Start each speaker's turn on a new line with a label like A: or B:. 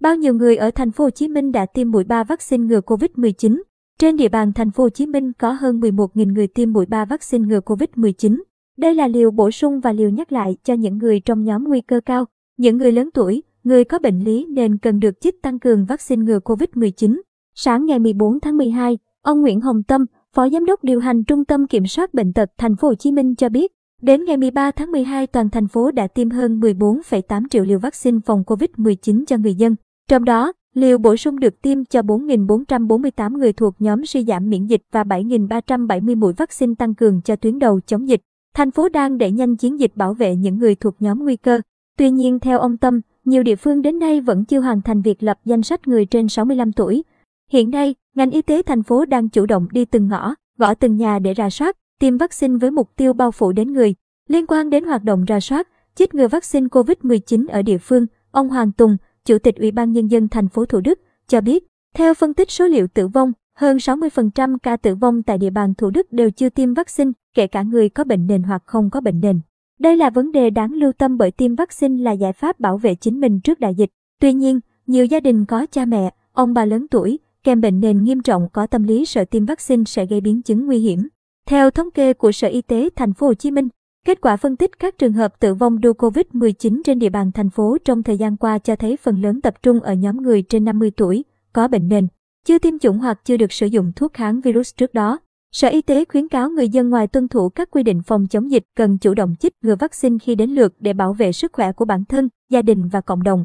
A: Bao nhiêu người ở thành phố Hồ Chí Minh đã tiêm mũi 3 vaccine ngừa Covid-19? Trên địa bàn thành phố Hồ Chí Minh có hơn 11.000 người tiêm mũi 3 vaccine ngừa Covid-19. Đây là liều bổ sung và liều nhắc lại cho những người trong nhóm nguy cơ cao, những người lớn tuổi, người có bệnh lý nên cần được chích tăng cường vaccine ngừa Covid-19. Sáng ngày 14 tháng 12, ông Nguyễn Hồng Tâm, Phó Giám đốc điều hành Trung tâm Kiểm soát Bệnh tật Thành phố Hồ Chí Minh cho biết, đến ngày 13 tháng 12 toàn thành phố đã tiêm hơn 14,8 triệu liều vaccine phòng COVID-19 cho người dân. Trong đó, liều bổ sung được tiêm cho 4.448 người thuộc nhóm suy giảm miễn dịch và 7.370 mũi vaccine tăng cường cho tuyến đầu chống dịch. Thành phố đang đẩy nhanh chiến dịch bảo vệ những người thuộc nhóm nguy cơ. Tuy nhiên, theo ông Tâm, nhiều địa phương đến nay vẫn chưa hoàn thành việc lập danh sách người trên 65 tuổi. Hiện nay, ngành y tế thành phố đang chủ động đi từng ngõ, gõ từng nhà để rà soát, tiêm vaccine với mục tiêu bao phủ đến người. Liên quan đến hoạt động rà soát, chích ngừa vaccine COVID-19 ở địa phương, ông Hoàng Tùng, Chủ tịch Ủy ban Nhân dân thành phố Thủ Đức, cho biết, theo phân tích số liệu tử vong, hơn 60% ca tử vong tại địa bàn Thủ Đức đều chưa tiêm vaccine, kể cả người có bệnh nền hoặc không có bệnh nền. Đây là vấn đề đáng lưu tâm bởi tiêm vaccine là giải pháp bảo vệ chính mình trước đại dịch. Tuy nhiên, nhiều gia đình có cha mẹ, ông bà lớn tuổi, kèm bệnh nền nghiêm trọng có tâm lý sợ tiêm vaccine sẽ gây biến chứng nguy hiểm. Theo thống kê của Sở Y tế Thành phố Hồ Chí Minh, kết quả phân tích các trường hợp tử vong do Covid-19 trên địa bàn thành phố trong thời gian qua cho thấy phần lớn tập trung ở nhóm người trên 50 tuổi, có bệnh nền, chưa tiêm chủng hoặc chưa được sử dụng thuốc kháng virus trước đó. Sở Y tế khuyến cáo người dân ngoài tuân thủ các quy định phòng chống dịch cần chủ động chích ngừa vaccine khi đến lượt để bảo vệ sức khỏe của bản thân, gia đình và cộng đồng.